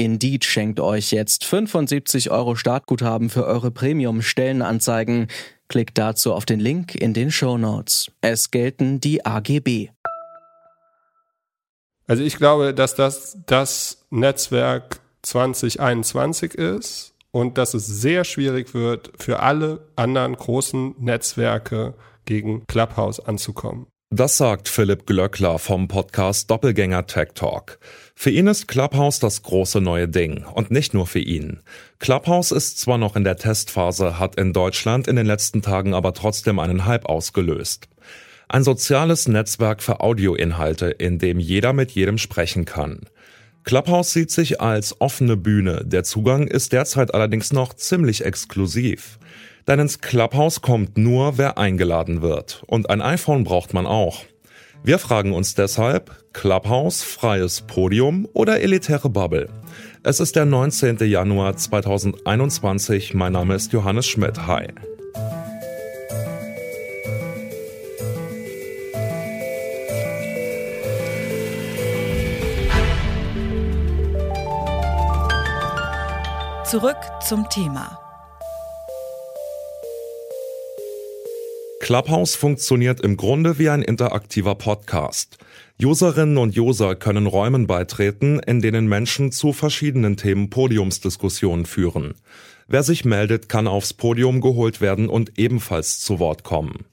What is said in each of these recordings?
Indeed schenkt euch jetzt 75 Euro Startguthaben für eure Premium-Stellenanzeigen. Klickt dazu auf den Link in den Show Notes. Es gelten die AGB. Also ich glaube, dass das das Netzwerk 2021 ist und dass es sehr schwierig wird, für alle anderen großen Netzwerke gegen Clubhouse anzukommen. Das sagt Philipp Glöckler vom Podcast Doppelgänger Tech Talk. Für ihn ist Clubhouse das große neue Ding und nicht nur für ihn. Clubhouse ist zwar noch in der Testphase, hat in Deutschland in den letzten Tagen aber trotzdem einen Hype ausgelöst. Ein soziales Netzwerk für Audioinhalte, in dem jeder mit jedem sprechen kann. Clubhouse sieht sich als offene Bühne. Der Zugang ist derzeit allerdings noch ziemlich exklusiv. Denn ins Clubhouse kommt nur, wer eingeladen wird. Und ein iPhone braucht man auch. Wir fragen uns deshalb, Clubhouse, freies Podium oder elitäre Bubble? Es ist der 19. Januar 2021. Mein Name ist Johannes Schmidt. Hi. Zurück zum Thema. Clubhouse funktioniert im Grunde wie ein interaktiver Podcast. Userinnen und User können Räumen beitreten, in denen Menschen zu verschiedenen Themen Podiumsdiskussionen führen. Wer sich meldet, kann aufs Podium geholt werden und ebenfalls zu Wort kommen.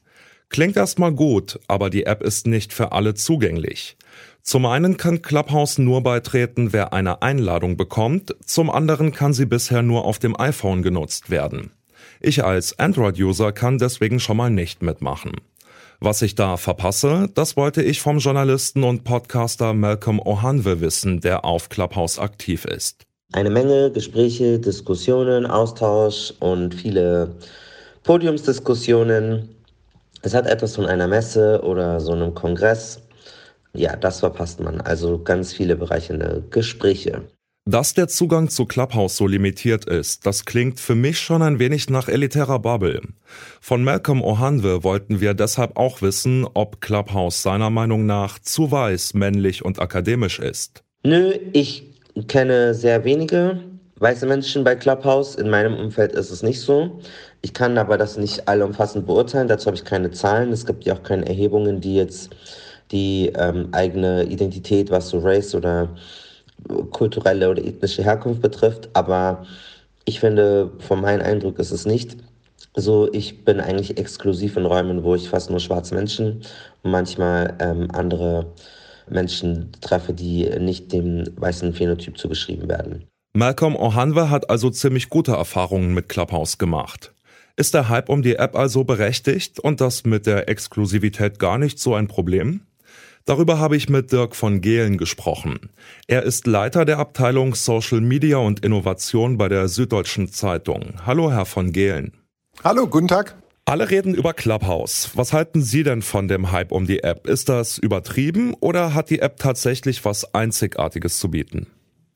Klingt erstmal gut, aber die App ist nicht für alle zugänglich. Zum einen kann Clubhouse nur beitreten, wer eine Einladung bekommt, zum anderen kann sie bisher nur auf dem iPhone genutzt werden. Ich als Android-User kann deswegen schon mal nicht mitmachen. Was ich da verpasse, das wollte ich vom Journalisten und Podcaster Malcolm Ohanwe wissen, der auf Clubhouse aktiv ist. Eine Menge Gespräche, Diskussionen, Austausch und viele Podiumsdiskussionen. Es hat etwas von einer Messe oder so einem Kongress ja, das verpasst man. Also ganz viele Bereiche, Gespräche. Dass der Zugang zu Clubhouse so limitiert ist, das klingt für mich schon ein wenig nach elitärer Bubble. Von Malcolm Ohanwe wollten wir deshalb auch wissen, ob Clubhouse seiner Meinung nach zu weiß, männlich und akademisch ist. Nö, ich kenne sehr wenige weiße Menschen bei Clubhouse. In meinem Umfeld ist es nicht so. Ich kann aber das nicht allumfassend beurteilen. Dazu habe ich keine Zahlen. Es gibt ja auch keine Erhebungen, die jetzt die ähm, eigene Identität, was so Race oder kulturelle oder ethnische Herkunft betrifft. Aber ich finde, von meinem Eindruck ist es nicht so. Ich bin eigentlich exklusiv in Räumen, wo ich fast nur schwarze Menschen und manchmal ähm, andere Menschen treffe, die nicht dem weißen Phänotyp zugeschrieben werden. Malcolm Ohanwe hat also ziemlich gute Erfahrungen mit Clubhouse gemacht. Ist der Hype um die App also berechtigt und das mit der Exklusivität gar nicht so ein Problem? Darüber habe ich mit Dirk von Gehlen gesprochen. Er ist Leiter der Abteilung Social Media und Innovation bei der Süddeutschen Zeitung. Hallo, Herr von Gehlen. Hallo, guten Tag. Alle reden über Clubhouse. Was halten Sie denn von dem Hype um die App? Ist das übertrieben oder hat die App tatsächlich was Einzigartiges zu bieten?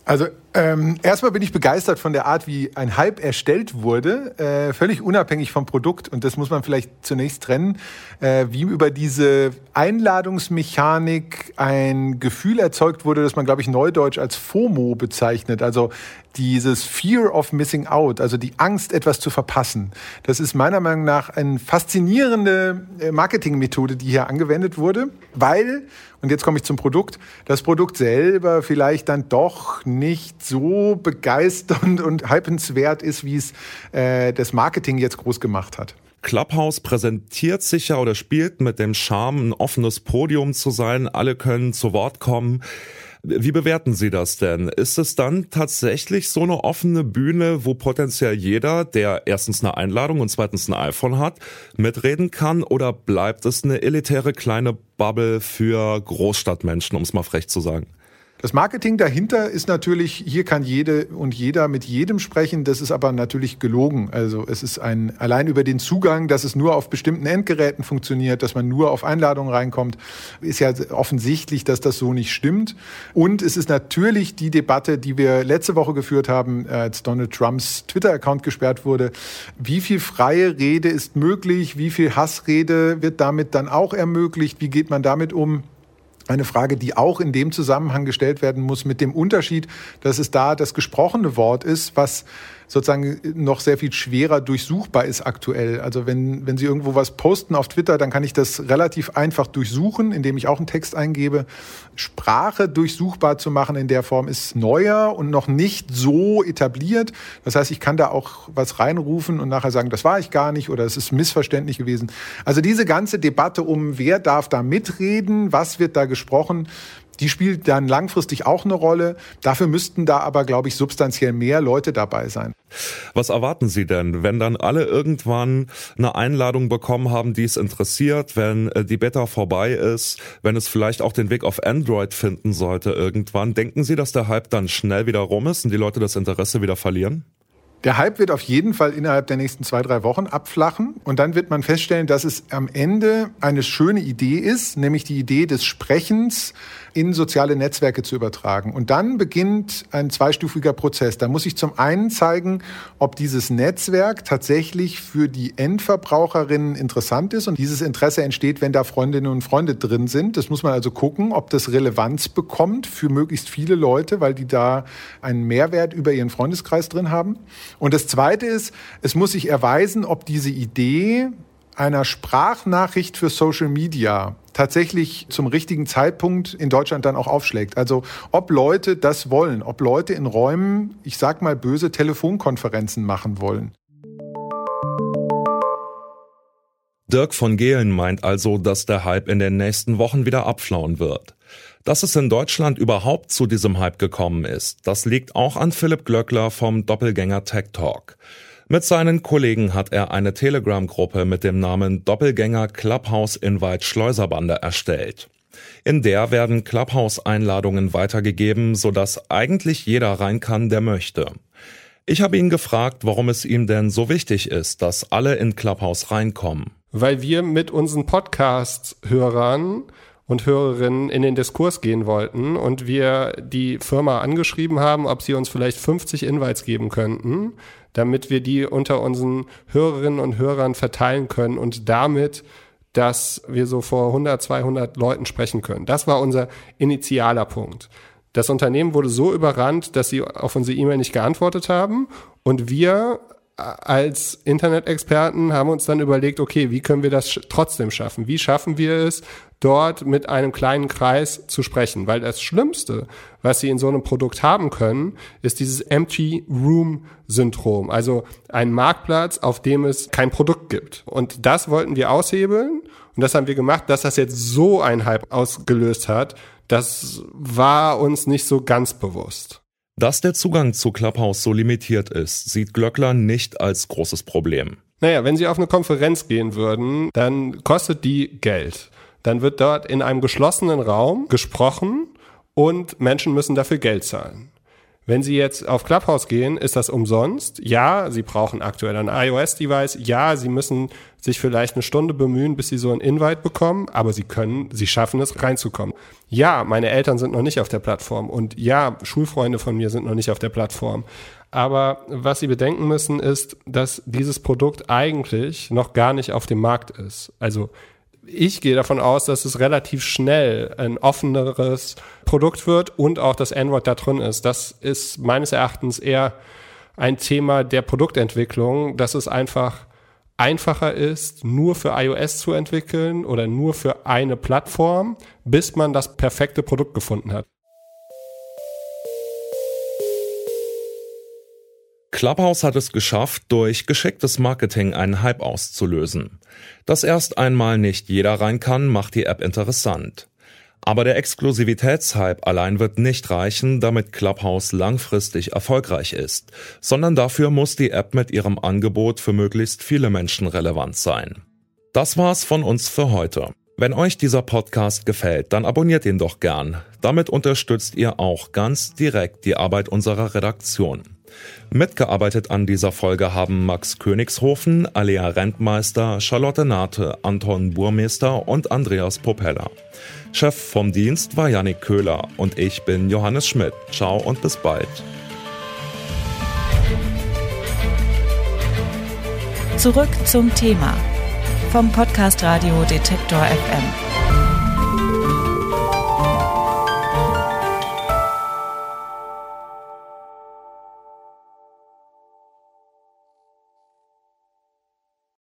Also ähm, erstmal bin ich begeistert von der Art, wie ein Hype erstellt wurde, äh, völlig unabhängig vom Produkt. Und das muss man vielleicht zunächst trennen, äh, wie über diese Einladungsmechanik ein Gefühl erzeugt wurde, das man, glaube ich, neudeutsch als FOMO bezeichnet. Also dieses Fear of Missing Out, also die Angst, etwas zu verpassen. Das ist meiner Meinung nach eine faszinierende äh, Marketingmethode, die hier angewendet wurde, weil, und jetzt komme ich zum Produkt, das Produkt selber vielleicht dann doch nicht so begeisternd und hypenswert ist, wie es äh, das Marketing jetzt groß gemacht hat. Clubhouse präsentiert sich ja oder spielt mit dem Charme, ein offenes Podium zu sein. Alle können zu Wort kommen. Wie bewerten Sie das denn? Ist es dann tatsächlich so eine offene Bühne, wo potenziell jeder, der erstens eine Einladung und zweitens ein iPhone hat, mitreden kann? Oder bleibt es eine elitäre kleine Bubble für Großstadtmenschen, um es mal frech zu sagen? Das Marketing dahinter ist natürlich, hier kann jede und jeder mit jedem sprechen. Das ist aber natürlich gelogen. Also es ist ein, allein über den Zugang, dass es nur auf bestimmten Endgeräten funktioniert, dass man nur auf Einladungen reinkommt, ist ja offensichtlich, dass das so nicht stimmt. Und es ist natürlich die Debatte, die wir letzte Woche geführt haben, als Donald Trumps Twitter-Account gesperrt wurde. Wie viel freie Rede ist möglich? Wie viel Hassrede wird damit dann auch ermöglicht? Wie geht man damit um? Eine Frage, die auch in dem Zusammenhang gestellt werden muss, mit dem Unterschied, dass es da das gesprochene Wort ist, was sozusagen noch sehr viel schwerer durchsuchbar ist aktuell. Also wenn, wenn Sie irgendwo was posten auf Twitter, dann kann ich das relativ einfach durchsuchen, indem ich auch einen Text eingebe. Sprache durchsuchbar zu machen in der Form ist neuer und noch nicht so etabliert. Das heißt, ich kann da auch was reinrufen und nachher sagen, das war ich gar nicht oder es ist missverständlich gewesen. Also diese ganze Debatte um, wer darf da mitreden, was wird da gesprochen, die spielt dann langfristig auch eine Rolle. Dafür müssten da aber, glaube ich, substanziell mehr Leute dabei sein. Was erwarten Sie denn, wenn dann alle irgendwann eine Einladung bekommen haben, die es interessiert, wenn äh, die Beta vorbei ist, wenn es vielleicht auch den Weg auf Android finden sollte irgendwann? Denken Sie, dass der Hype dann schnell wieder rum ist und die Leute das Interesse wieder verlieren? Der Hype wird auf jeden Fall innerhalb der nächsten zwei, drei Wochen abflachen. Und dann wird man feststellen, dass es am Ende eine schöne Idee ist, nämlich die Idee des Sprechens in soziale Netzwerke zu übertragen. Und dann beginnt ein zweistufiger Prozess. Da muss ich zum einen zeigen, ob dieses Netzwerk tatsächlich für die Endverbraucherinnen interessant ist. Und dieses Interesse entsteht, wenn da Freundinnen und Freunde drin sind. Das muss man also gucken, ob das Relevanz bekommt für möglichst viele Leute, weil die da einen Mehrwert über ihren Freundeskreis drin haben. Und das Zweite ist, es muss sich erweisen, ob diese Idee einer Sprachnachricht für Social Media tatsächlich zum richtigen Zeitpunkt in Deutschland dann auch aufschlägt. Also ob Leute das wollen, ob Leute in Räumen, ich sag mal böse Telefonkonferenzen machen wollen. Dirk von Gehlen meint also, dass der Hype in den nächsten Wochen wieder abflauen wird. Dass es in Deutschland überhaupt zu diesem Hype gekommen ist, das liegt auch an Philipp Glöckler vom Doppelgänger Tech Talk. Mit seinen Kollegen hat er eine Telegram-Gruppe mit dem Namen Doppelgänger Clubhouse Invite Schleuserbande erstellt. In der werden Clubhouse-Einladungen weitergegeben, sodass eigentlich jeder rein kann, der möchte. Ich habe ihn gefragt, warum es ihm denn so wichtig ist, dass alle in Clubhouse reinkommen. Weil wir mit unseren Podcast-Hörern und Hörerinnen in den Diskurs gehen wollten und wir die Firma angeschrieben haben, ob sie uns vielleicht 50 Invites geben könnten damit wir die unter unseren Hörerinnen und Hörern verteilen können und damit dass wir so vor 100, 200 Leuten sprechen können. Das war unser initialer Punkt. Das Unternehmen wurde so überrannt, dass sie auf unsere E-Mail nicht geantwortet haben und wir als Internet-Experten haben uns dann überlegt, okay, wie können wir das trotzdem schaffen? Wie schaffen wir es, dort mit einem kleinen Kreis zu sprechen? Weil das Schlimmste, was sie in so einem Produkt haben können, ist dieses Empty Room Syndrom. Also ein Marktplatz, auf dem es kein Produkt gibt. Und das wollten wir aushebeln. Und das haben wir gemacht, dass das jetzt so ein Hype ausgelöst hat. Das war uns nicht so ganz bewusst. Dass der Zugang zu Clubhouse so limitiert ist, sieht Glöckler nicht als großes Problem. Naja, wenn Sie auf eine Konferenz gehen würden, dann kostet die Geld. Dann wird dort in einem geschlossenen Raum gesprochen und Menschen müssen dafür Geld zahlen. Wenn Sie jetzt auf Clubhouse gehen, ist das umsonst. Ja, Sie brauchen aktuell ein iOS-Device. Ja, Sie müssen sich vielleicht eine Stunde bemühen, bis Sie so ein Invite bekommen, aber Sie können, Sie schaffen es reinzukommen. Ja, meine Eltern sind noch nicht auf der Plattform und ja, Schulfreunde von mir sind noch nicht auf der Plattform. Aber was Sie bedenken müssen, ist, dass dieses Produkt eigentlich noch gar nicht auf dem Markt ist. Also ich gehe davon aus, dass es relativ schnell ein offeneres Produkt wird und auch das Android da drin ist. Das ist meines Erachtens eher ein Thema der Produktentwicklung, dass es einfach einfacher ist, nur für iOS zu entwickeln oder nur für eine Plattform, bis man das perfekte Produkt gefunden hat. Clubhouse hat es geschafft, durch geschicktes Marketing einen Hype auszulösen. Dass erst einmal nicht jeder rein kann, macht die App interessant. Aber der Exklusivitätshype allein wird nicht reichen, damit Clubhouse langfristig erfolgreich ist, sondern dafür muss die App mit ihrem Angebot für möglichst viele Menschen relevant sein. Das war's von uns für heute. Wenn euch dieser Podcast gefällt, dann abonniert ihn doch gern. Damit unterstützt ihr auch ganz direkt die Arbeit unserer Redaktion. Mitgearbeitet an dieser Folge haben Max Königshofen, Alea Rentmeister, Charlotte Nate, Anton Burmeister und Andreas Propeller. Chef vom Dienst war Yannick Köhler und ich bin Johannes Schmidt. Ciao und bis bald. Zurück zum Thema vom Podcast Radio Detektor FM.